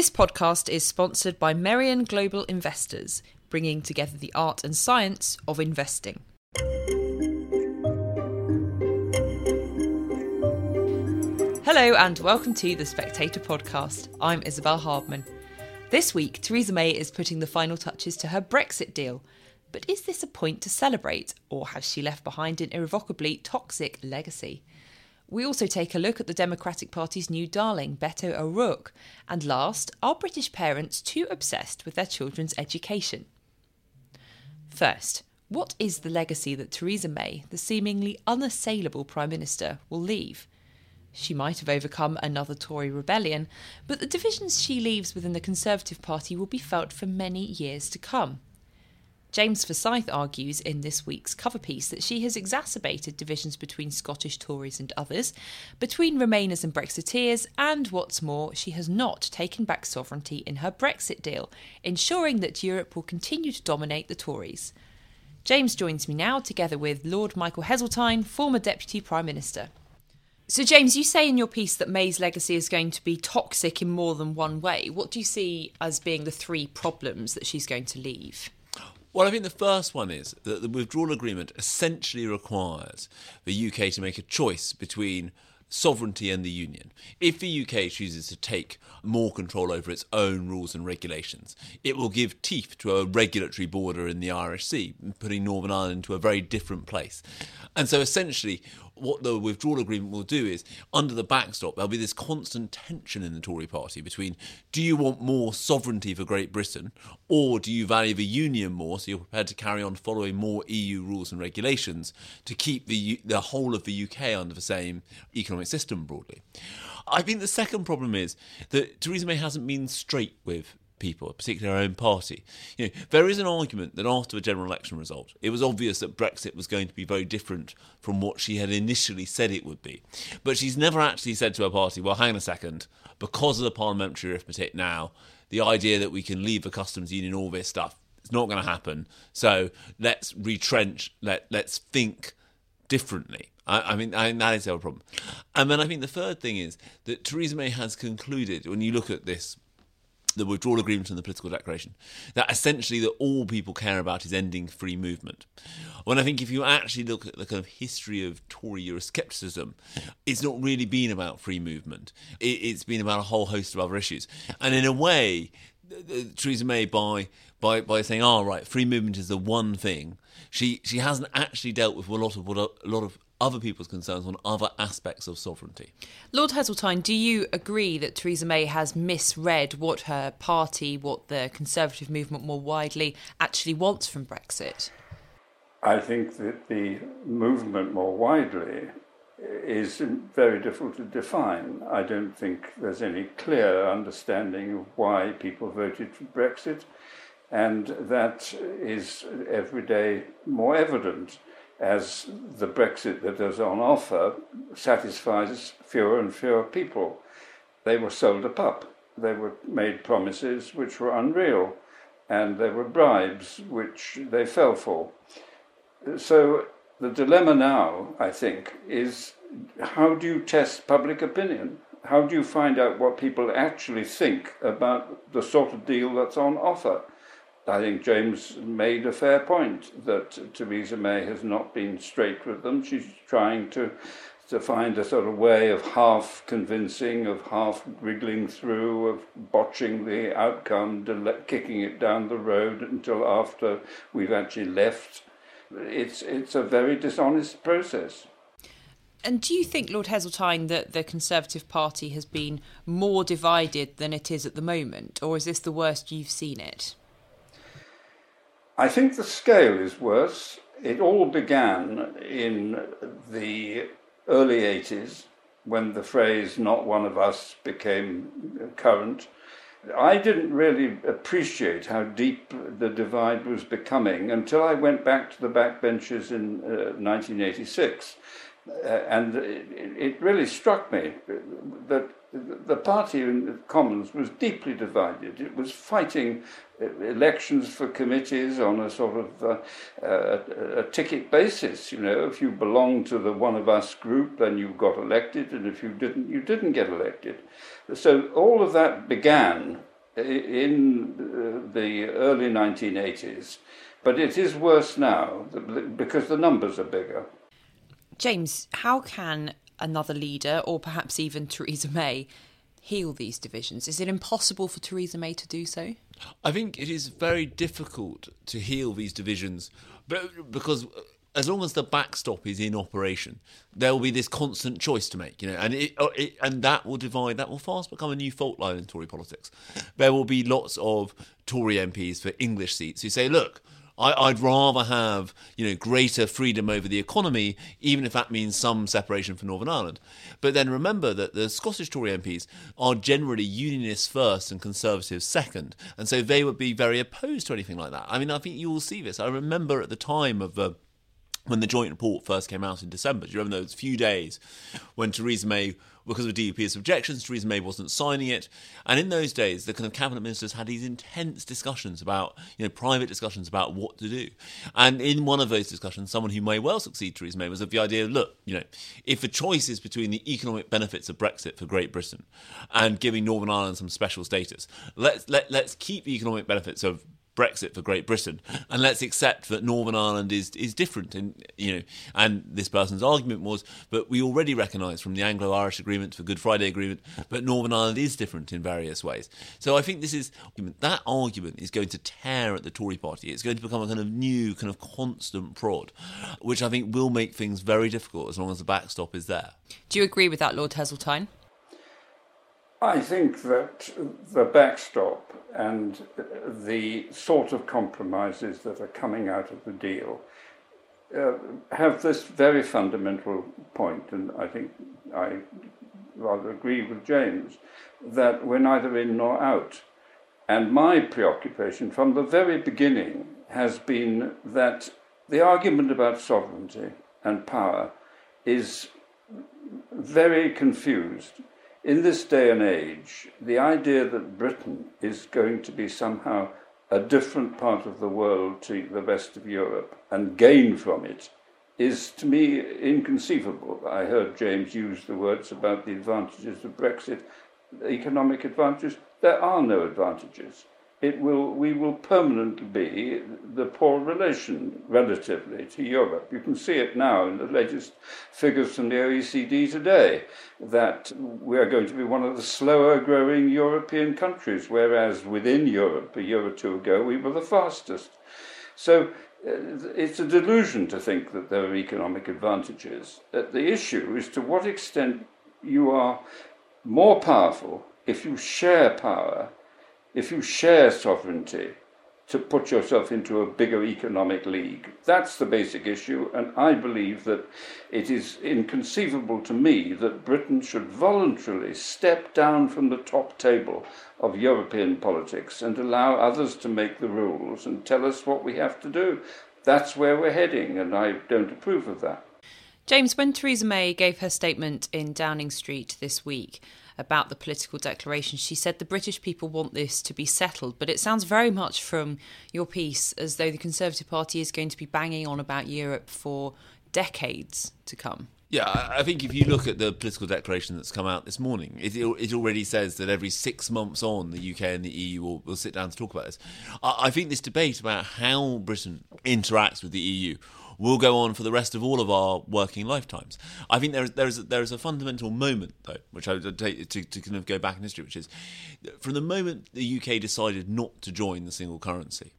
This podcast is sponsored by Merian Global Investors, bringing together the art and science of investing. Hello, and welcome to the Spectator podcast. I'm Isabel Hardman. This week, Theresa May is putting the final touches to her Brexit deal. But is this a point to celebrate, or has she left behind an irrevocably toxic legacy? We also take a look at the Democratic Party's new darling, Beto O'Rourke. And last, are British parents too obsessed with their children's education? First, what is the legacy that Theresa May, the seemingly unassailable Prime Minister, will leave? She might have overcome another Tory rebellion, but the divisions she leaves within the Conservative Party will be felt for many years to come. James Forsyth argues in this week's cover piece that she has exacerbated divisions between Scottish Tories and others, between Remainers and Brexiteers, and what's more, she has not taken back sovereignty in her Brexit deal, ensuring that Europe will continue to dominate the Tories. James joins me now, together with Lord Michael Heseltine, former Deputy Prime Minister. So, James, you say in your piece that May's legacy is going to be toxic in more than one way. What do you see as being the three problems that she's going to leave? Well, I think the first one is that the withdrawal agreement essentially requires the UK to make a choice between sovereignty and the union. If the UK chooses to take more control over its own rules and regulations, it will give teeth to a regulatory border in the Irish Sea, putting Northern Ireland into a very different place. And so essentially, what the withdrawal agreement will do is, under the backstop, there'll be this constant tension in the Tory party between do you want more sovereignty for Great Britain, or do you value the union more, so you're prepared to carry on following more EU rules and regulations to keep the the whole of the UK under the same economic system broadly. I think the second problem is that Theresa May hasn't been straight with people, particularly our own party. You know, there is an argument that after the general election result, it was obvious that Brexit was going to be very different from what she had initially said it would be. But she's never actually said to her party, well, hang on a second, because of the parliamentary arithmetic now, the idea that we can leave the customs union, all this stuff, it's not going to happen. So let's retrench, let, let's think differently. I, I mean, I, that is our problem. And then I think the third thing is that Theresa May has concluded, when you look at this the withdrawal agreement and the political declaration, that essentially that all people care about is ending free movement. When I think if you actually look at the kind of history of Tory Euroscepticism, it's not really been about free movement. It, has been about a whole host of other issues. And in a way, Theresa May, by by by saying, "Oh, right, free movement is the one thing," she she hasn't actually dealt with a lot of what a, a lot of other people's concerns on other aspects of sovereignty. Lord Heseltine, do you agree that Theresa May has misread what her party, what the Conservative movement more widely actually wants from Brexit? I think that the movement more widely is very difficult to define. I don't think there's any clear understanding of why people voted for Brexit, and that is every day more evident as the Brexit that is on offer satisfies fewer and fewer people. They were sold a pup. They were made promises which were unreal, and there were bribes which they fell for. So the dilemma now, I think, is how do you test public opinion? How do you find out what people actually think about the sort of deal that's on offer? I think James made a fair point that Theresa May has not been straight with them. She's trying to to find a sort of way of half convincing, of half wriggling through, of botching the outcome, kicking it down the road until after we've actually left. It's it's a very dishonest process. And do you think, Lord Heseltine, that the Conservative Party has been more divided than it is at the moment, or is this the worst you've seen it? I think the scale is worse. It all began in the early 80s when the phrase not one of us became current. I didn't really appreciate how deep the divide was becoming until I went back to the backbenches in uh, 1986. Uh, and it, it, really struck me that the party in the Commons was deeply divided. It was fighting elections for committees on a sort of uh, a, a, ticket basis. You know, if you belonged to the one of us group, then you got elected, and if you didn't, you didn't get elected. So all of that began in uh, the early 1980s, but it is worse now because the numbers are bigger. James, how can another leader, or perhaps even Theresa May, heal these divisions? Is it impossible for Theresa May to do so? I think it is very difficult to heal these divisions because as long as the backstop is in operation, there will be this constant choice to make, you know, and it, uh, it, and that will divide. That will fast become a new fault line in Tory politics. There will be lots of Tory MPs for English seats who say, "Look, I, would rather have you know greater freedom over the economy, even if that means some separation from Northern Ireland. But then remember that the Scottish Tory MPs are generally unionists first and conservatives second, and so they would be very opposed to anything like that. I mean, I think you will see this. I remember at the time of the when the joint report first came out in December. Do you remember those few days when Theresa May, because of DUP's objections, Theresa May wasn't signing it? And in those days, the kind of cabinet ministers had these intense discussions about, you know, private discussions about what to do. And in one of those discussions, someone who may well succeed Theresa May was of the idea, look, you know, if the choice is between the economic benefits of Brexit for Great Britain and giving Northern Ireland some special status, let's let, let's keep the economic benefits of Brexit for Great Britain, and let's accept that Northern Ireland is is different. And you know, and this person's argument was, but we already recognise from the Anglo-Irish Agreement, the Good Friday Agreement, that Northern Ireland is different in various ways. So I think this is that argument is going to tear at the Tory Party. It's going to become a kind of new, kind of constant prod, which I think will make things very difficult as long as the backstop is there. Do you agree with that, Lord Heseltine? I think that the backstop and the sort of compromises that are coming out of the deal uh, have this very fundamental point, and I think I rather agree with James that we're neither in nor out. And my preoccupation from the very beginning has been that the argument about sovereignty and power is very confused in this day and age, the idea that Britain is going to be somehow a different part of the world to the rest of Europe and gain from it is to me inconceivable. I heard James use the words about the advantages of Brexit, economic advantages. There are no advantages it will, we will permanently be the poor relation relatively to Europe. You can see it now in the latest figures from the OECD today that we are going to be one of the slower growing European countries, whereas within Europe a year or two ago we were the fastest. So uh, it's a delusion to think that there are economic advantages. Uh, the issue is to what extent you are more powerful if you share power if you share sovereignty to put yourself into a bigger economic league. That's the basic issue, and I believe that it is inconceivable to me that Britain should voluntarily step down from the top table of European politics and allow others to make the rules and tell us what we have to do. That's where we're heading, and I don't approve of that. James, when Theresa May gave her statement in Downing Street this week, about the political declaration, she said the British people want this to be settled. But it sounds very much from your piece as though the Conservative Party is going to be banging on about Europe for decades to come. Yeah, I think if you look at the political declaration that's come out this morning, it, it already says that every six months on, the UK and the EU will, will sit down to talk about this. I, I think this debate about how Britain interacts with the EU will go on for the rest of all of our working lifetimes. I think there is there is there is a fundamental moment though, which I would take to, to kind of go back in history, which is from the moment the UK decided not to join the single currency,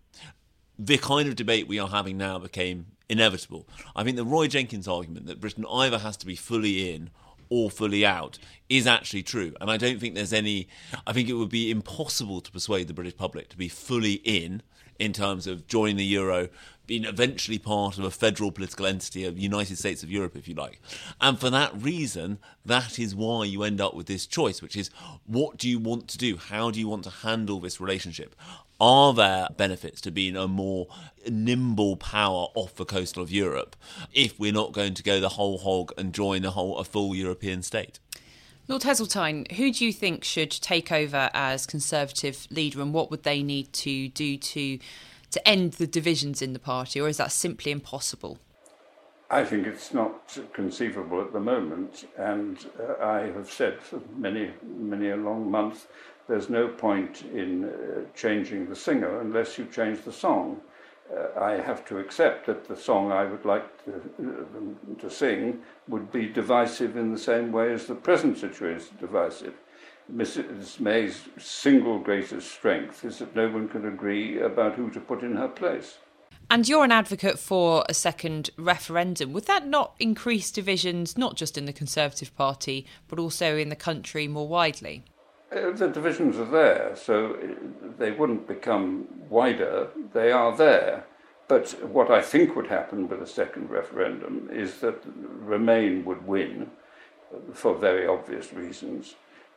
the kind of debate we are having now became inevitable. I think the Roy Jenkins argument that Britain either has to be fully in or fully out is actually true. And I don't think there's any, I think it would be impossible to persuade the British public to be fully in in terms of joining the euro, being eventually part of a federal political entity of United States of Europe, if you like. And for that reason, that is why you end up with this choice, which is what do you want to do? How do you want to handle this relationship? Are there benefits to being a more nimble power off the coast of Europe if we're not going to go the whole hog and join a whole a full European state? Lord Heseltine, who do you think should take over as Conservative leader, and what would they need to do to to end the divisions in the party, or is that simply impossible? I think it's not conceivable at the moment, and uh, I have said for many, many a long month there's no point in uh, changing the singer unless you change the song. Uh, I have to accept that the song I would like to, uh, to sing would be divisive in the same way as the present situation is divisive. Mrs. May's single greatest strength is that no one can agree about who to put in her place. And you're an advocate for a second referendum. Would that not increase divisions, not just in the Conservative Party, but also in the country more widely? Uh, the divisions are there, so uh, they wouldn't become wider. They are there. But what I think would happen with a second referendum is that Remain would win for very obvious reasons.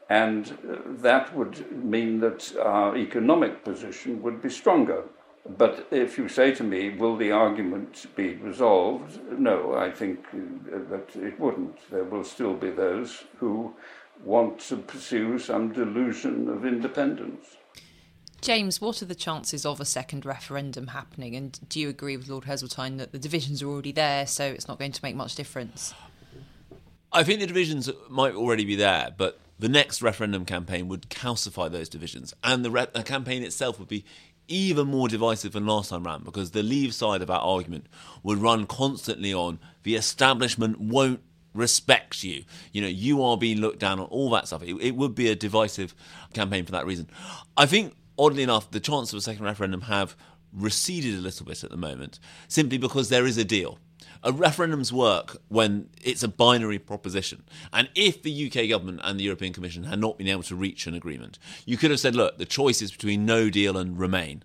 And uh, that would mean that our economic position would be stronger. But if you say to me, will the argument be resolved? No, I think uh, that it wouldn't. There will still be those who want to pursue some delusion of independence. James, what are the chances of a second referendum happening? And do you agree with Lord Heseltine that the divisions are already there, so it's not going to make much difference? I think the divisions might already be there, but the next referendum campaign would calcify those divisions, and the, re- the campaign itself would be even more divisive than last time round because the leave side of our argument would run constantly on the establishment won't respect you. You know, you are being looked down on, all that stuff. It, it, would be a divisive campaign for that reason. I think, oddly enough, the chance of a second referendum have receded a little bit at the moment simply because there is a deal a referendums work when it's a binary proposition. And if the UK government and the European Commission had not been able to reach an agreement, you could have said, look, the choice is between no deal and remain.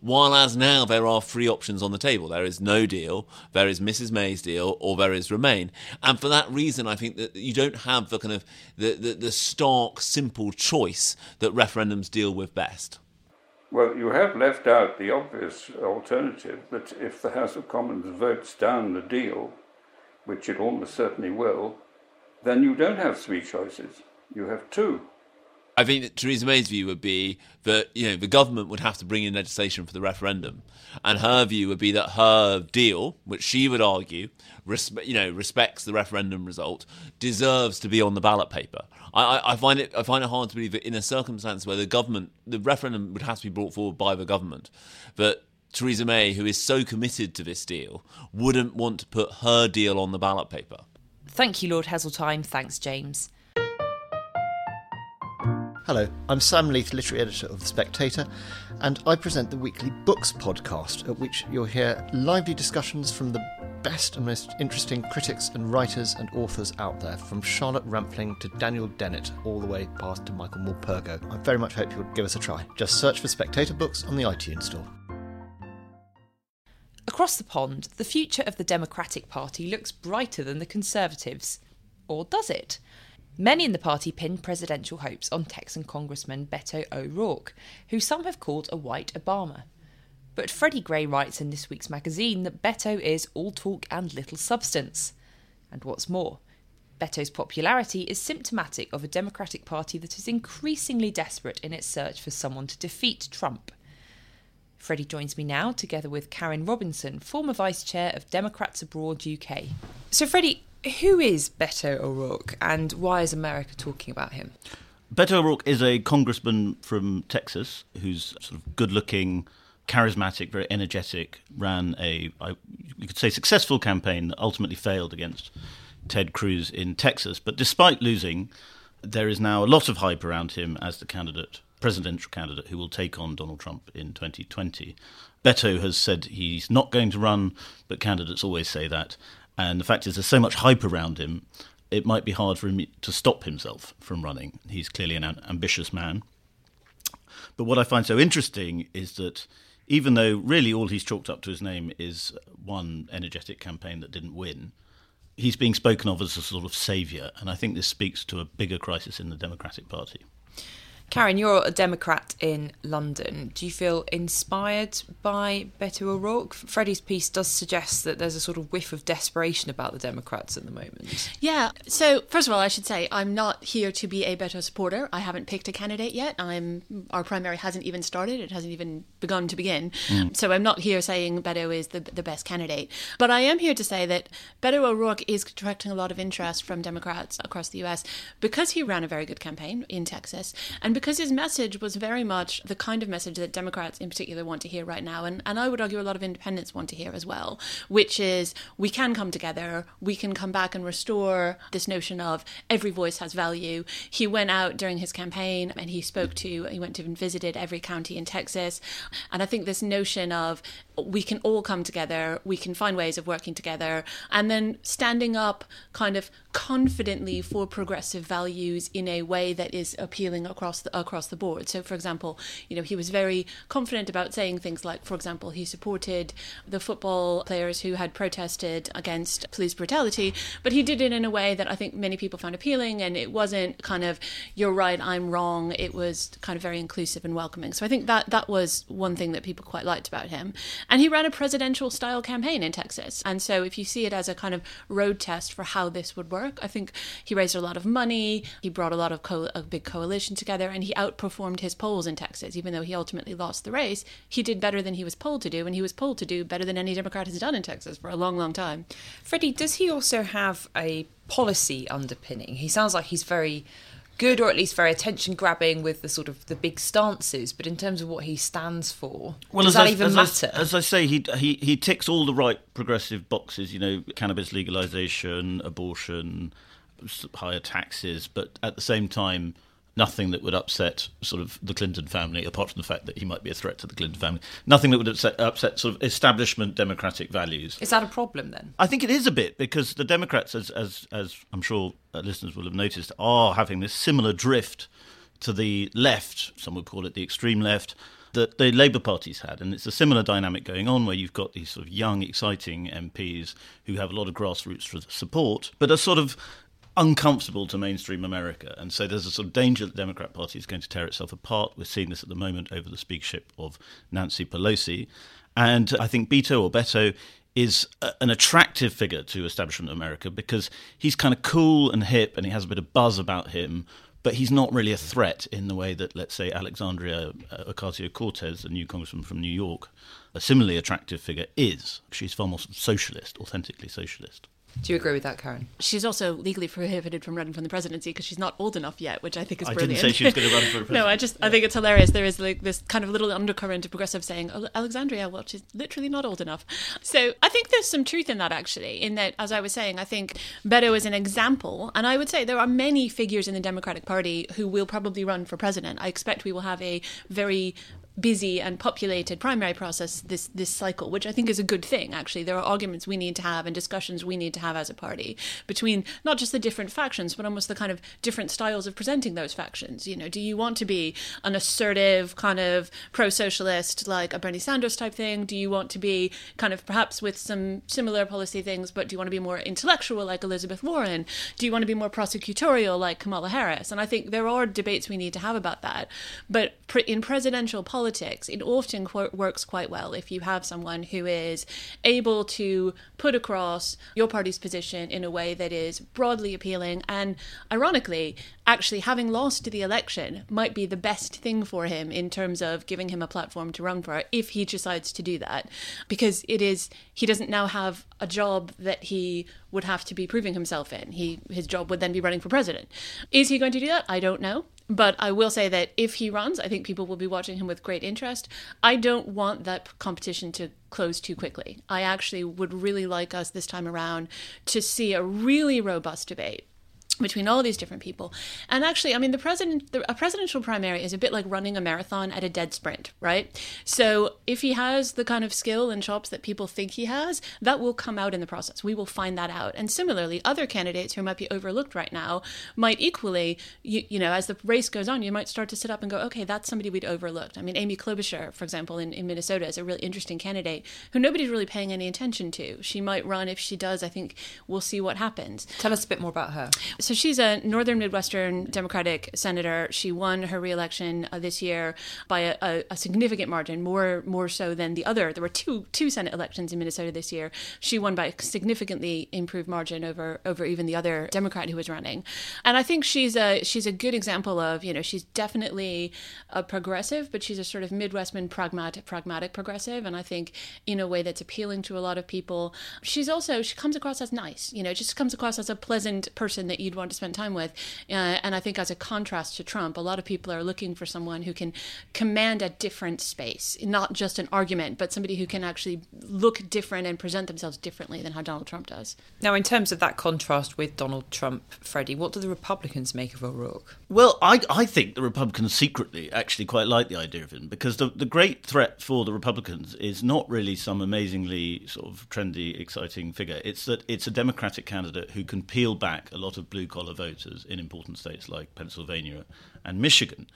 While as now there are three options on the table. There is no deal, there is Mrs. May's deal, or there is remain. And for that reason, I think that you don't have the kind of the, the, the stark, simple choice that referendums deal with best. Well, you have left out the obvious alternative that if the House of Commons votes down the deal, which it almost certainly will, then you don't have three choices. You have two. I think that Theresa May's view would be that you know the government would have to bring in legislation for the referendum, and her view would be that her deal, which she would argue, you know, respects the referendum result, deserves to be on the ballot paper. I, I, find it I find it hard to believe that in a circumstance where the government, the referendum would have to be brought forward by the government, that Theresa May, who is so committed to this deal, wouldn't want to put her deal on the ballot paper. Thank you, Lord Heseltine. Thanks, James. Hello, I'm Sam Leith, literary editor of The Spectator, and I present the weekly Books podcast, at which you'll hear lively discussions from the best and most interesting critics and writers and authors out there, from Charlotte Rampling to Daniel Dennett, all the way past to Michael Morpurgo. I very much hope you'll give us a try. Just search for Spectator Books on the iTunes Store. Across the pond, the future of the Democratic Party looks brighter than the Conservatives. Or does it? Many in the party pinned presidential hopes on Texan Congressman Beto O'Rourke, who some have called a white Obama. But Freddy Gray writes in this week's magazine that Beto is all talk and little substance. And what's more, Beto's popularity is symptomatic of a Democratic Party that is increasingly desperate in its search for someone to defeat Trump. Freddy joins me now, together with Karin Robinson, former Vice Chair of Democrats Abroad UK. So, Freddie, who is Beto O'Rourke and why is America talking about him? Beto O'Rourke is a congressman from Texas who's sort of good looking, charismatic, very energetic, ran a, I, you could say, successful campaign that ultimately failed against Ted Cruz in Texas. But despite losing, there is now a lot of hype around him as the candidate, presidential candidate, who will take on Donald Trump in 2020. Beto has said he's not going to run, but candidates always say that. And the fact is, there's so much hype around him, it might be hard for him to stop himself from running. He's clearly an ambitious man. But what I find so interesting is that even though really all he's chalked up to his name is one energetic campaign that didn't win, he's being spoken of as a sort of saviour. And I think this speaks to a bigger crisis in the Democratic Party. Karin, you're a Democrat in London. Do you feel inspired by Beto O'Rourke? Freddy's piece does suggest that there's a sort of whiff of desperation about the Democrats at the moment. Yeah. So first of all, I should say I'm not here to be a Beto supporter. I haven't picked a candidate yet. I'm our primary hasn't even started. It hasn't even begun to begin. Mm. So I'm not here saying Beto is the the best candidate. But I am here to say that Beto O'Rourke is attracting a lot of interest from Democrats across the U.S. because he ran a very good campaign in Texas and because his message was very much the kind of message that Democrats in particular want to hear right now, and, and I would argue a lot of independents want to hear as well, which is we can come together, we can come back and restore this notion of every voice has value. He went out during his campaign and he spoke to, he went to and visited every county in Texas. And I think this notion of we can all come together, we can find ways of working together, and then standing up kind of confidently for progressive values in a way that is appealing across the, across the board. So, for example, you know, he was very confident about saying things like, for example, he supported the football players who had protested against police brutality, but he did it in a way that I think many people found appealing, and it wasn't kind of "you're right, I'm wrong." It was kind of very inclusive and welcoming. So I think that that was one thing that people quite liked about him. And he ran a presidential style campaign in Texas. And so if you see it as a kind of road test for how this would work, I think he raised a lot of money, he brought a lot of co- a big coalition together, and he outperformed his polls in Texas. Even though he ultimately lost the race, he did better than he was polled to do, and he was polled to do better than any Democrat has done in Texas for a long, long time. Freddy, does he also have a policy underpinning? He sounds like he's very good or at least very attention grabbing with the sort of the big stances but in terms of what he stands for well, does that I, even as matter? I, as I say he, he he ticks all the right progressive boxes you know cannabis legalization abortion higher taxes but at the same time nothing that would upset sort of the Clinton family, apart from the fact that he might be a threat to the Clinton family. Nothing that would upset, upset sort of establishment democratic values. Is that a problem then? I think it is a bit because the Democrats, as as, as I'm sure uh, listeners will have noticed, are having this similar drift to the left. Some would call it the extreme left. That the Labour parties had, and it's a similar dynamic going on where you've got these sort of young, exciting MPs who have a lot of grassroots support, but are sort of uncomfortable to mainstream America. And so there's a sort of danger that the Democrat Party is going to tear itself apart. We're seeing this at the moment over the speakership of Nancy Pelosi. And I think Beto or Beto is a, an attractive figure to establishment America because he's kind of cool and hip and he has a bit of buzz about him. But he's not really a threat in the way that, let's say, Alexandria uh, Ocasio Cortez, the new congressman from New York, a similarly attractive figure, is. She's far more socialist, authentically socialist. Do you agree with that, Karin? She's also legally prohibited from running for the presidency because she's not old enough yet, which I think is I brilliant. I didn't say she was going to run for president. no, I just yeah. I think it's hilarious. There is like this kind of little undercurrent of progressive saying oh, Alexandria, well, she's literally not old enough. So I think there's some truth in that actually. In that, as I was saying, I think Beto is an example, and I would say there are many figures in the Democratic Party who will probably run for president. I expect we will have a very busy and populated primary process this this cycle, which I think is a good thing. Actually, there are arguments we need to have and discussions we need to have as a party between not just the different factions, but almost the kind of different styles of presenting those factions. You know, do you want to be an assertive kind of pro-socialist like a Bernie Sanders type thing? Do you want to be kind of perhaps with some similar policy things, but do you want to be more intellectual like Elizabeth Warren? Do you want to be more prosecutorial like Kamala Harris? And I think there are debates we need to have about that. But in presidential politics politics, it often qu- works quite well if you have someone who is able to put across your party's position in a way that is broadly appealing. And ironically, actually having lost the election might be the best thing for him in terms of giving him a platform to run for if he decides to do that. Because it is, he doesn't now have a job that he would have to be proving himself in. He his job would then be running for president. Is he going to do that? I don't know. But I will say that if he runs, I think people will be watching him with great interest. I don't want that competition to close too quickly. I actually would really like us this time around to see a really robust debate between all these different people. And actually, I mean, the president, the, a presidential primary is a bit like running a marathon at a dead sprint, right? So if he has the kind of skill and chops that people think he has, that will come out in the process. We will find that out. And similarly, other candidates who might be overlooked right now might equally, you, you know, as the race goes on, you might start to sit up and go, okay, that's somebody we'd overlooked. I mean, Amy Klobuchar, for example, in, in Minnesota is a really interesting candidate who nobody's really paying any attention to. She might run. If she does, I think we'll see what happens. Tell us a bit more about her. So so she's a northern Midwestern Democratic senator. She won her reelection uh, this year by a, a, a, significant margin, more more so than the other. There were two two Senate elections in Minnesota this year. She won by a significantly improved margin over over even the other Democrat who was running. And I think she's a she's a good example of you know she's definitely a progressive, but she's a sort of Midwestern pragmatic pragmatic progressive, and I think in a way that's appealing to a lot of people. She's also she comes across as nice. You know, just comes across as a pleasant person that you'd want to spend time with. Uh, and I think, as a contrast to Trump, a lot of people are looking for someone who can command a different space, not just an argument, but somebody who can actually look different and present themselves differently than how Donald Trump does. Now, in terms of that contrast with Donald Trump, Freddy, what do the Republicans make of O'Rourke? Well, I, I think the Republicans secretly actually quite like the idea of him because the, the great threat for the Republicans is not really some amazingly sort of trendy, exciting figure. It's that it's a Democratic candidate who can peel back a lot of blue collar voters in important states like Pennsylvania and Michigan.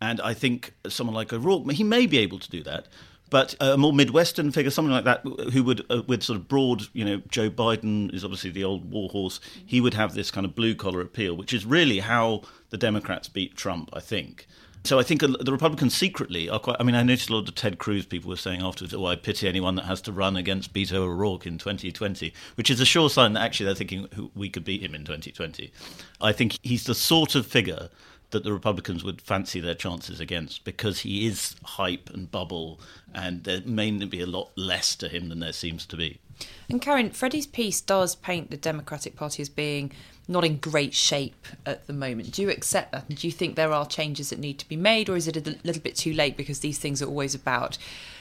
And I think someone like O'Rourke, he may be able to do that. But a more Midwestern figure, something like that, who would, uh, with sort of broad, you know, Joe Biden is obviously the old warhorse. He would have this kind of blue collar appeal, which is really how the Democrats beat Trump, I think. So I think the Republicans secretly are quite. I mean, I noticed a lot of Ted Cruz people were saying afterwards, "Oh, I pity anyone that has to run against Beto O'Rourke in 2020," which is a sure sign that actually they're thinking we could beat him in 2020. I think he's the sort of figure that the Republicans would fancy their chances against because he is hype and bubble, and there may be a lot less to him than there seems to be. And Karin, Freddy's piece does paint the Democratic Party as being not in great shape at the moment. Do you accept that? And do you think there are changes that need to be made, or is it a little bit too late because these things are always about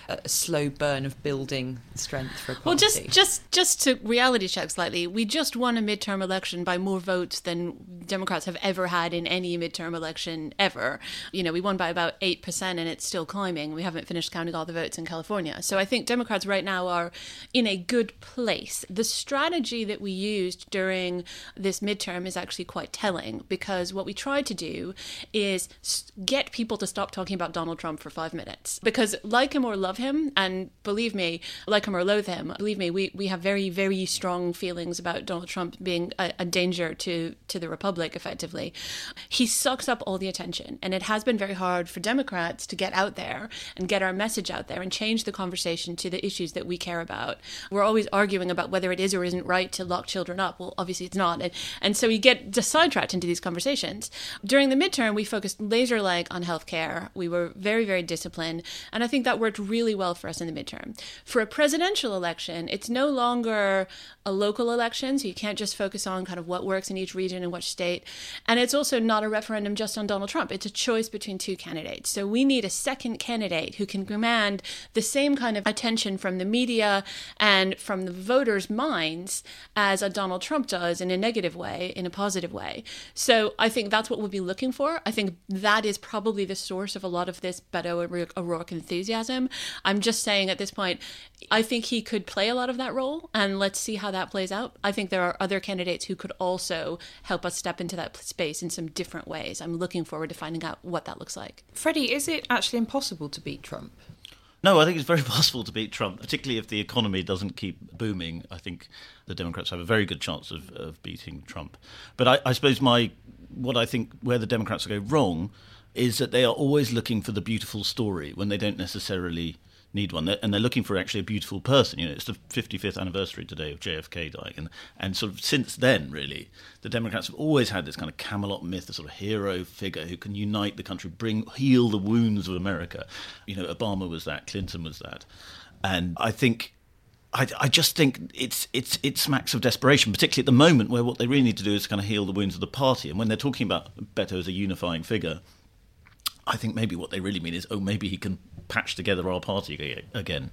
a slow burn of building strength for a party. Well, just just just to reality check slightly, we just won a midterm election by more votes than Democrats have ever had in any midterm election ever. You know, we won by about eight percent, and it's still climbing. We haven't finished counting all the votes in California, so I think Democrats right now are in a good place. The strategy that we used during this midterm is actually quite telling because what we tried to do is get people to stop talking about Donald Trump for five minutes because like him or love love him. And believe me, like him or loathe him, believe me, we, we have very, very strong feelings about Donald Trump being a, a danger to, to the Republic, effectively. He sucks up all the attention. And it has been very hard for Democrats to get out there and get our message out there and change the conversation to the issues that we care about. We're always arguing about whether it is or isn't right to lock children up. Well, obviously it's not. And, and so we get sidetracked into these conversations. During the midterm, we focused laser like on healthcare. We were very, very disciplined. And I think that worked really really well for us in the midterm. For a presidential election, it's no longer a local election, so you can't just focus on kind of what works in each region and which state. And it's also not a referendum just on Donald Trump. It's a choice between two candidates. So we need a second candidate who can command the same kind of attention from the media and from the voters' minds as a Donald Trump does in a negative way, in a positive way. So I think that's what we'll be looking for. I think that is probably the source of a lot of this Beto O'Rourke enthusiasm. I'm just saying at this point, I think he could play a lot of that role, and let's see how that plays out. I think there are other candidates who could also help us step into that space in some different ways. I'm looking forward to finding out what that looks like. Freddy, is it actually impossible to beat Trump? No, I think it's very possible to beat Trump, particularly if the economy doesn't keep booming. I think the Democrats have a very good chance of, of beating Trump. But I, I suppose my what I think where the Democrats go wrong is that they are always looking for the beautiful story when they don't necessarily need one. and they're looking for actually a beautiful person. You know, it's the 55th anniversary today of JFK dying, and and sort of since then, really, the Democrats have always had this kind of Camelot myth, a sort of hero figure who can unite the country, bring heal the wounds of America. You know, Obama was that, Clinton was that, and I think. I, I just think it's it's it smacks of desperation, particularly at the moment where what they really need to do is kind of heal the wounds of the party. And when they're talking about Beto as a unifying figure, I think maybe what they really mean is, oh, maybe he can patch together our party again.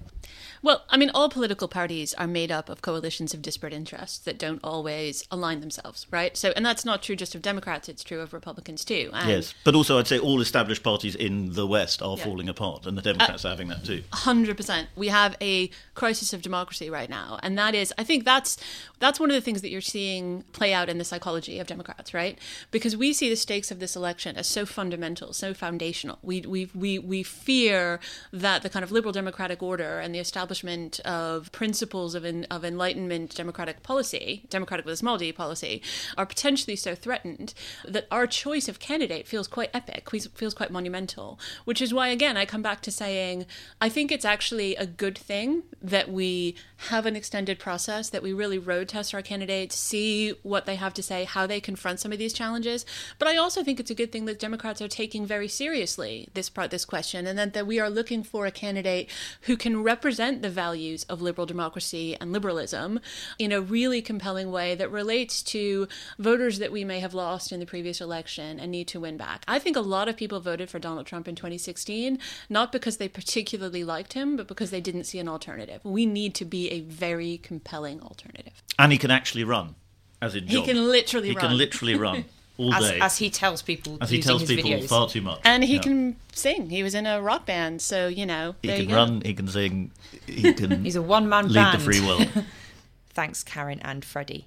Well, I mean, all political parties are made up of coalitions of disparate interests that don't always align themselves, right? So, and that's not true just of Democrats; it's true of Republicans too. And yes, but also I'd say all established parties in the West are yeah. falling apart, and the Democrats uh, are having that too. Hundred percent. We have a crisis of democracy right now, and that is, I think that's that's one of the things that you're seeing play out in the psychology of Democrats, right? Because we see the stakes of this election as so fundamental, so foundational. We we we we fear that the kind of liberal democratic order and the establishment establishment of principles of, en- of enlightenment democratic policy, democratic with a small d policy, are potentially so threatened that our choice of candidate feels quite epic, feels quite monumental. Which is why, again, I come back to saying I think it's actually a good thing that we have an extended process, that we really road test our candidates, see what they have to say, how they confront some of these challenges. But I also think it's a good thing that Democrats are taking very seriously this part, this question, and that, that we are looking for a candidate who can represent the values of liberal democracy and liberalism in a really compelling way that relates to voters that we may have lost in the previous election and need to win back. I think a lot of people voted for Donald Trump in 2016 not because they particularly liked him, but because they didn't see an alternative. We need to be a very compelling alternative. And he can actually run, as in He job. can literally He run. can literally run all As, day. as he tells people As he using tells his people videos. far too much. and he Yeah. can sing. He was in a rock band, so you know. He there can you go. run. He can sing. He can He's a one man lead band. the free world. Thanks, Karin and Freddy.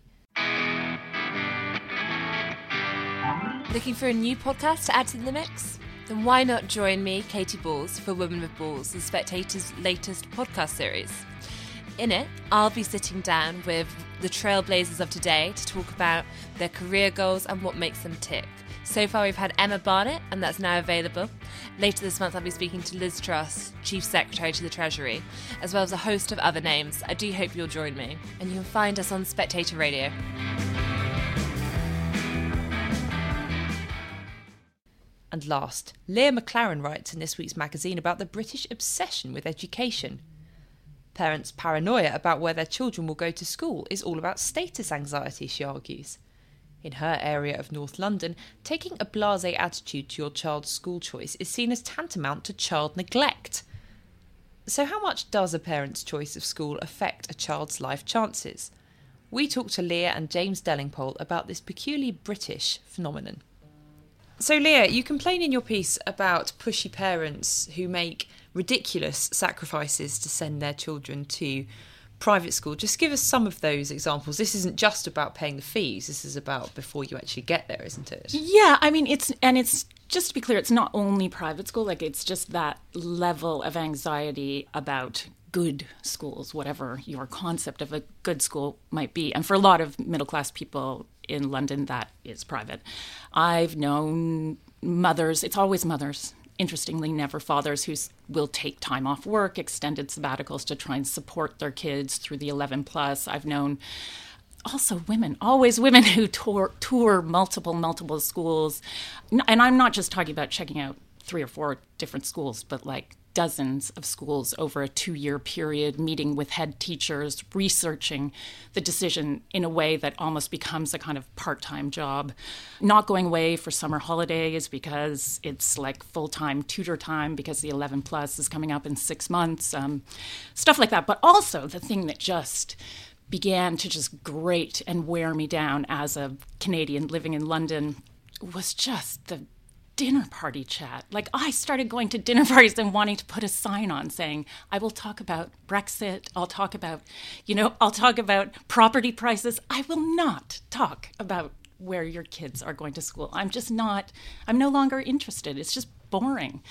Looking for a new podcast to add to the mix? Then why not join me, Katy Balls, for Women with Balls, the Spectator's latest podcast series? In it, I'll be sitting down with the trailblazers of today to talk about their career goals and what makes them tick. So far, we've had Emma Barnett, and that's now available. Later this month, I'll be speaking to Liz Truss, Chief Secretary to the Treasury, as well as a host of other names. I do hope you'll join me, and you can find us on Spectator Radio. And last, Leah McLaren writes in this week's magazine about the British obsession with education. Parents' paranoia about where their children will go to school is all about status anxiety, she argues. In her area of North London, taking a blase attitude to your child's school choice is seen as tantamount to child neglect. So, how much does a parent's choice of school affect a child's life chances? We talked to Leah and James Delingpole about this peculiarly British phenomenon. So, Leah, you complain in your piece about pushy parents who make ridiculous sacrifices to send their children to private school. Just give us some of those examples. This isn't just about paying the fees, this is about before you actually get there, isn't it? Yeah, I mean, it's, and it's, just to be clear, it's not only private school, like, it's just that level of anxiety about good schools, whatever your concept of a good school might be. And for a lot of middle class people in London, that is private. I've known mothers, it's always mothers. Interestingly, never fathers who will take time off work, extended sabbaticals to try and support their kids through the 11 plus. I've known also women, always women who tour, tour multiple, multiple schools. And I'm not just talking about checking out three or four different schools, but like dozens of schools over a two year period, meeting with head teachers, researching the decision in a way that almost becomes a kind of part time job. Not going away for summer holidays because it's like full time tutor time because the 11 plus is coming up in six months, um, stuff like that. But also the thing that just began to just grate and wear me down as a Canadian living in London was just the dinner party chat. Like I started going to dinner parties and wanting to put a sign on saying, I will talk about Brexit, I'll talk about, you know, I'll talk about property prices. I will not talk about where your kids are going to school. I'm just not I'm no longer interested. It's just boring.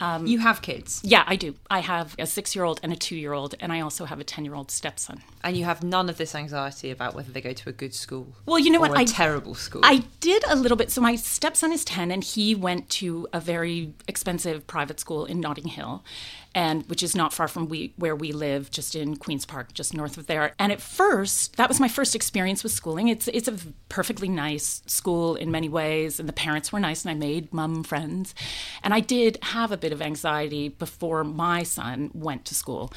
Um, you have kids. Yeah, I do. I have a six year old and a two year old, and I also have a 10 year old stepson. And you have none of this anxiety about whether they go to a good school. Well, you know or what? A I- terrible school. I did a little bit. So my stepson is 10 and he went to a very expensive private school in Notting Hill and which is not far from we where we live just in Queens Park just north of there. And at first, that was my first experience with schooling. It's it's a perfectly nice school in many ways and the parents were nice and I made mum friends. And I did have a bit of anxiety before my son went to school.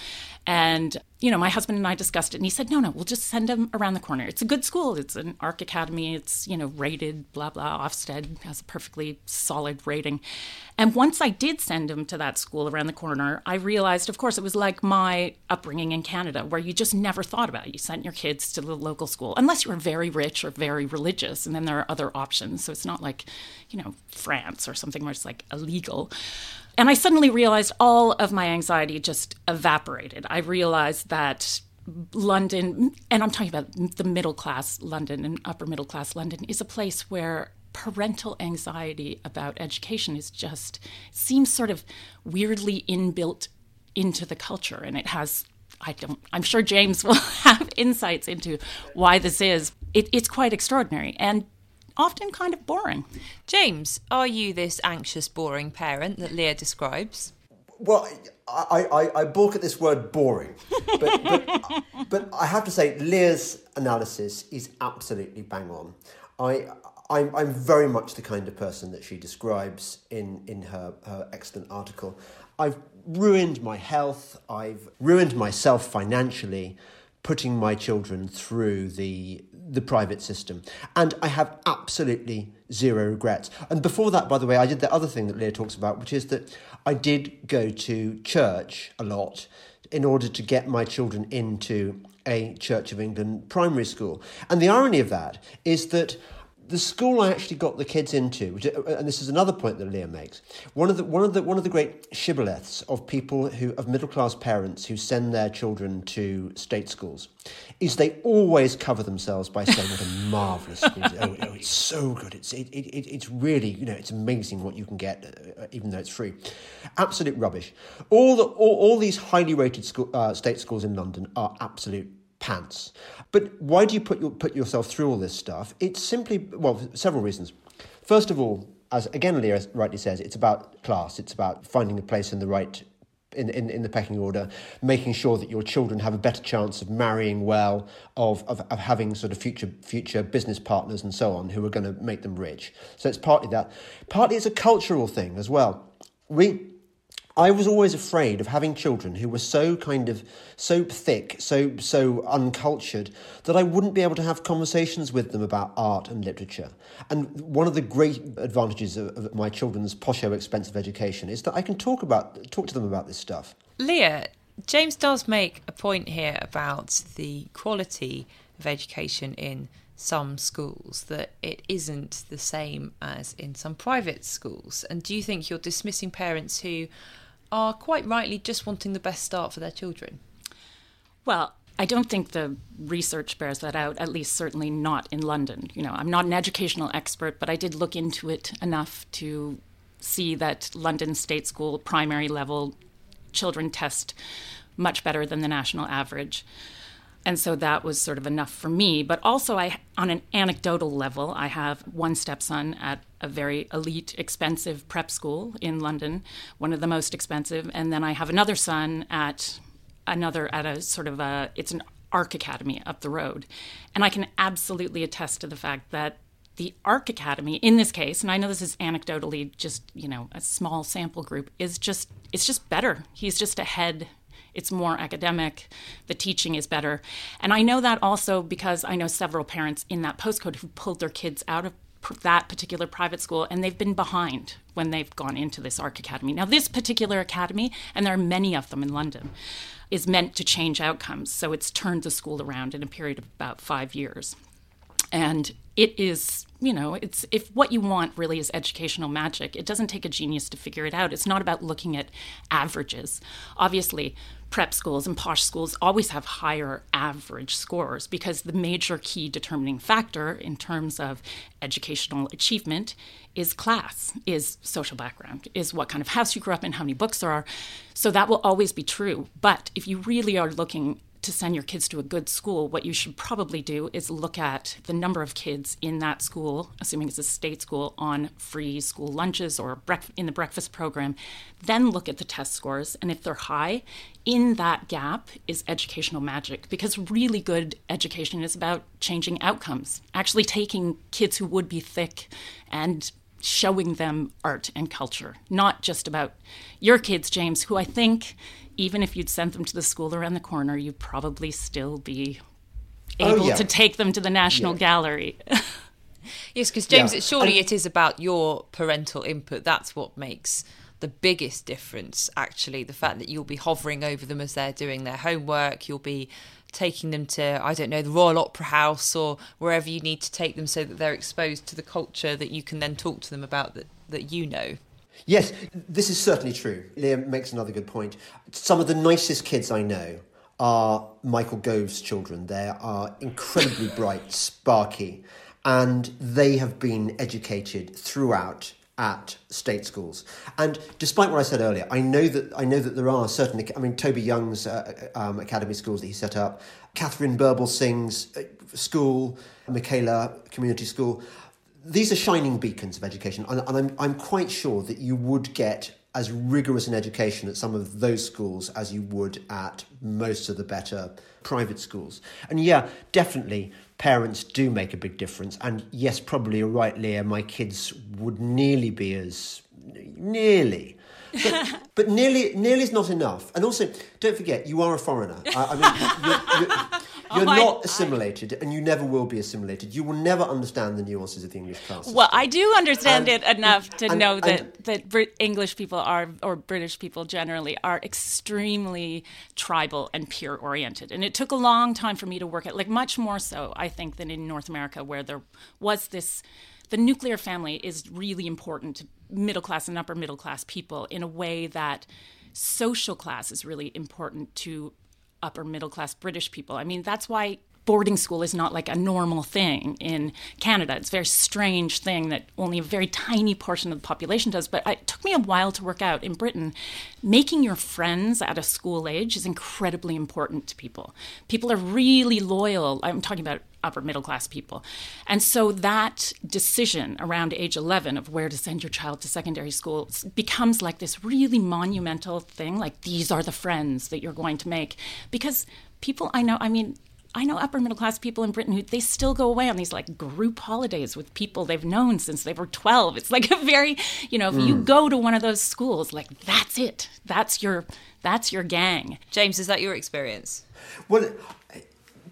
And you know, my husband and I discussed it, and he said, "No, no, we'll just send him around the corner. It's a good school. It's an Ark Academy. It's you know rated. Blah blah. Ofsted has a perfectly solid rating." And once I did send him to that school around the corner, I realized, of course, it was like my upbringing in Canada, where you just never thought about it. You sent your kids to the local school, unless you were very rich or very religious, and then there are other options. So it's not like, you know, France or something where it's like illegal. And I suddenly realized all of my anxiety just evaporated. I realized that London, and I'm talking about the middle class London and upper middle class London, is a place where parental anxiety about education is just seems sort of weirdly inbuilt into the culture. And it has I don't I'm sure James will have insights into why this is. It, it's quite extraordinary. And often kind of boring James, are you this anxious, boring parent that Leah describes? Well, I, I, I balk at this word boring, but, but, but I have to say, Leah's analysis is absolutely bang on. I, I'm, I'm very much the kind of person that she describes in, in her, her excellent article. I've ruined my health, I've ruined myself financially, putting my children through the the private system. And I have absolutely zero regrets. And before that, by the way, I did the other thing that Leah talks about, which is that I did go to church a lot in order to get my children into a Church of England primary school. And the irony of that is that the school I actually got the kids into, which, and this is another point that Leah makes, one of the one of the one of the great shibboleths of people who of middle class parents who send their children to state schools, is they always cover themselves by saying what a marvelous school. Oh, oh, it's so good. It's it, it, it's really you know it's amazing what you can get, uh, even though it's free. Absolute rubbish. All the all, all these highly rated school, uh, state schools in London are absolute pants. But why do you put, your, put yourself through all this stuff? It's simply, well, several reasons. First of all, as again Leah rightly says, it's about class. It's about finding a place in the right in, in, in the pecking order, making sure that your children have a better chance of marrying well, of, of, of having sort of future future business partners and so on who are going to make them rich. So it's partly that. Partly it's a cultural thing as well. We I was always afraid of having children who were so kind of so thick, so so uncultured that I wouldn't be able to have conversations with them about art and literature. And one of the great advantages of, of my children's posho expensive education is that I can talk about talk to them about this stuff. Leah, James does make a point here about the quality of education in some schools that it isn't the same as in some private schools. And do you think you're dismissing parents who are quite rightly just wanting the best start for their children. Well, I don't think the research bears that out, at least certainly not in London. You know, I'm not an educational expert, but I did look into it enough to see that London state school primary level children test much better than the national average and so that was sort of enough for me. But also i on an anecdotal level i have one stepson at a very elite expensive prep school in london one of the most expensive. And then i have another son at another at a sort of a it's an Ark Academy up the road. And i can absolutely attest to the fact that the Ark Academy in this case and i know this is anecdotally just you know a small sample group is just it's just better. He's just ahead it's more academic, the teaching is better. And I know that also because I know several parents in that postcode who pulled their kids out of that particular private school and they've been behind when they've gone into this Ark Academy. Now, this particular academy, and there are many of them in London, is meant to change outcomes. So it's turned the school around in a period of about five years. And it is you know it's if what you want really is educational magic it doesn't take a genius to figure it out it's not about looking at averages obviously prep schools and posh schools always have higher average scores because the major key determining factor in terms of educational achievement is class, is social background, is what kind of house you grew up in, how many books there are. So that will always be true. But if you really are looking to send your kids to a good school, what you should probably do is look at the number of kids in that school, assuming it's a state school, on free school lunches or in the breakfast program. Then look at the test scores. And if they're high, in that gap is educational magic because really good education is about changing outcomes, actually taking kids who would be thick and showing them art and culture, not just about your kids, James, who I think even if you'd sent them to the school around the corner, you'd probably still be oh, able oh, yeah. to take them to the National yeah. Gallery. yes, because James, yeah. surely it is about your parental input. That's what makes the biggest difference, actually. The fact that you'll be hovering over them as they're doing their homework, you'll be taking them to, I don't know, the Royal Opera House or wherever you need to take them so that they're exposed to the culture that you can then talk to them about that, that you know. Yes, this is certainly true. Leah makes another good point. Some of the nicest kids I know are Michael Gove's children. They are incredibly bright, sparky, and they have been educated throughout at state schools. And despite what I said earlier, I know that I know that there are certain. I mean, Toby Young's uh, um, academy schools that he set up, Katharine Birbalsingh's uh, school, Michaela Community School these are shining beacons of education, and, and I'm, I'm quite sure that you would get as rigorous an education at some of those schools as you would at most of the better private schools. And yeah, definitely parents do make a big difference. And yes, probably you're right, Leah, my kids would nearly be as nearly but, but nearly, nearly is not enough. And also, don't forget, you are a foreigner. I, I mean, you're, you're, you're Oh, not assimilated, and you never will be assimilated. You will never understand the nuances of the English class. Well, I do understand And- it enough to and- know that and- that Brit- English people are, or British people generally, are extremely tribal and peer oriented. And it took a long time for me to work at, like much more so, I think, than in North America, where there was this. The nuclear family is really important to middle class and upper middle class people in a way that social class is really important to upper middle class British people. I mean, that's why boarding school is not like a normal thing in Canada. It's a very strange thing that only a very tiny portion of the population does. But it took me a while to work out in Britain. Making your friends at a school age is incredibly important to people. People are really loyal. I'm talking about upper middle class people. And so that decision around age 11 of where to send your child to secondary school becomes like this really monumental thing like these are the friends that you're going to make because people I know I mean I know upper middle class people in Britain who they still go away on these like group holidays with people they've known since they were 12. It's like a very, you know, if you mm. go to one of those schools, like that's it. That's your that's your gang. James, is that your experience? Well,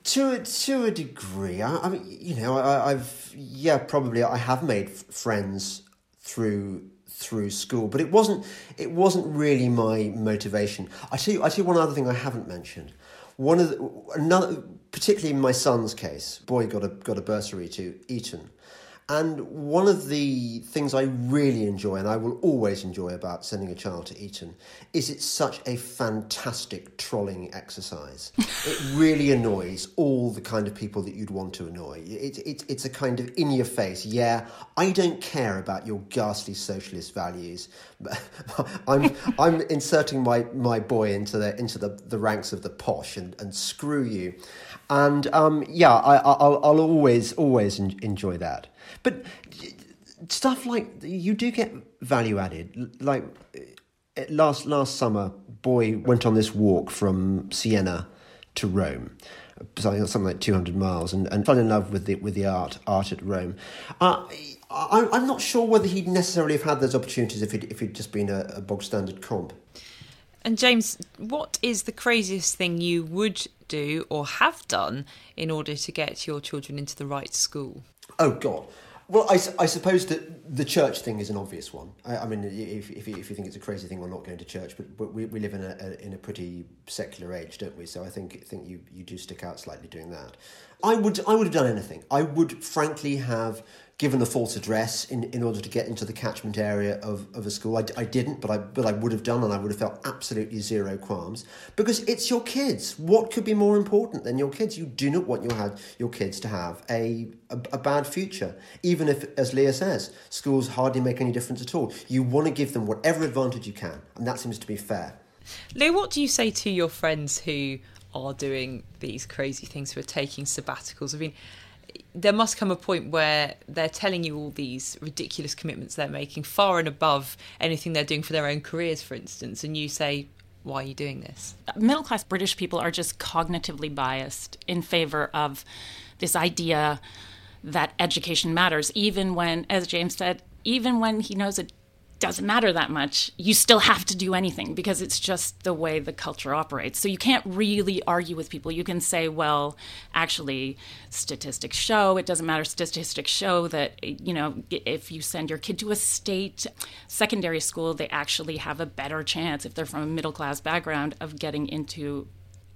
to a, to a degree, I, I mean, you know, I, I've yeah, probably I have made friends through through school, but it wasn't it wasn't really my motivation. I tell you, I tell you one other thing I haven't mentioned. One of the, another, particularly in my son's case, boy got a got a bursary to Eton. And one of the things I really enjoy, and I will always enjoy about sending a child to Eton, is it's such a fantastic trolling exercise. it really annoys all the kind of people that you'd want to annoy. It, it, it's a kind of in your face, yeah, I don't care about your ghastly socialist values. I'm, I'm inserting my, my boy into the, into the, the ranks of the posh and, and screw you. And um, yeah, I, I'll, I'll always, always enjoy that. But stuff like you do get value added. Like last last summer, boy went on this walk from Siena to Rome, something something like two hundred miles, and, and fell in love with the with the art art at Rome. Uh, I, I'm not sure whether he'd necessarily have had those opportunities if he'd, if he'd just been a, a bog standard comp. And James, what is the craziest thing you would do or have done in order to get your children into the right school? Oh God. Well, I, I suppose that the church thing is an obvious one. I, I mean, if, if, if you think it's a crazy thing, we're not going to church, but, but we, we live in a, a in a pretty secular age, don't we? So I think think you, you do stick out slightly doing that. I would I would have done anything. I would frankly have given a false address in, in order to get into the catchment area of, of a school. I, I didn't, but I but I would have done, and I would have felt absolutely zero qualms because it's your kids. What could be more important than your kids? You do not want your your kids to have a, a a bad future, even if, as Leah says, schools hardly make any difference at all. You want to give them whatever advantage you can, and that seems to be fair. Leah, what do you say to your friends who are doing these crazy things, who are taking sabbaticals? I mean, there must come a point where they're telling you all these ridiculous commitments they're making, far and above anything they're doing for their own careers, for instance, and you say, why are you doing this? Middle class British people are just cognitively biased in favor of this idea that education matters, even when, as James said, even when he knows it doesn't matter that much, you still have to do anything because it's just the way the culture operates. So you can't really argue with people. You can say, well, actually, statistics show it doesn't matter. Statistics show that, you know, if you send your kid to a state secondary school, they actually have a better chance, if they're from a middle class background, of getting into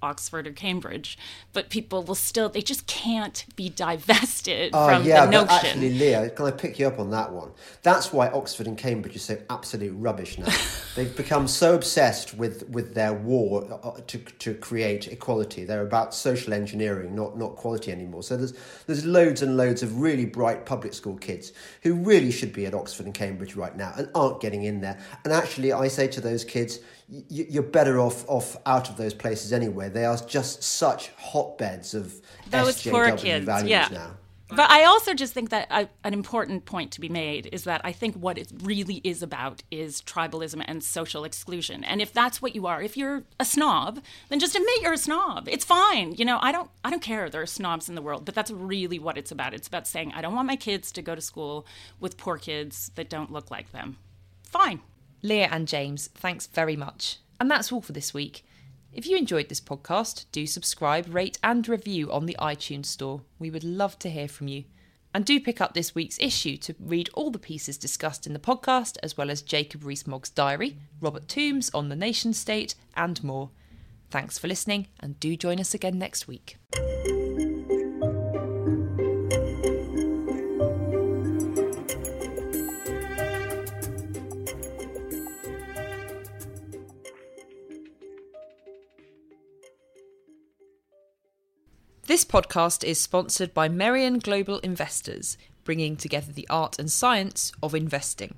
Oxford or Cambridge, but people will still, they just can't be divested Oh, from yeah, the but notion. actually, Leah, can I pick you up on that one? That's why Oxford and Cambridge are so absolute rubbish now. They've become so obsessed with, with their war uh, to, to create equality. They're about social engineering, not, not quality anymore. So there's, there's loads and loads of really bright public school kids who really should be at Oxford and Cambridge right now and aren't getting in there. And actually, I say to those kids, you're better off, off out of those places anyway. They are just such hotbeds of Those poor SJW kids, values yeah. now. But I also just think that an important point to be made is that I think what it really is about is tribalism and social exclusion. And if that's what you are, if you're a snob, then just admit you're a snob. It's fine. You know, I don't I don't care there are snobs in the world, but that's really what it's about. It's about saying I don't want my kids to go to school with poor kids that don't look like them. Fine. Leah and James, thanks very much. And that's all for this week. If you enjoyed this podcast, do subscribe, rate, and review on the iTunes Store. We would love to hear from you. And do pick up this week's issue to read all the pieces discussed in the podcast, as well as Jacob Rees Mogg's diary, Robert Tombs on the nation state, and more. Thanks for listening, and do join us again next week. This podcast is sponsored by Merian Global Investors, bringing together the art and science of investing.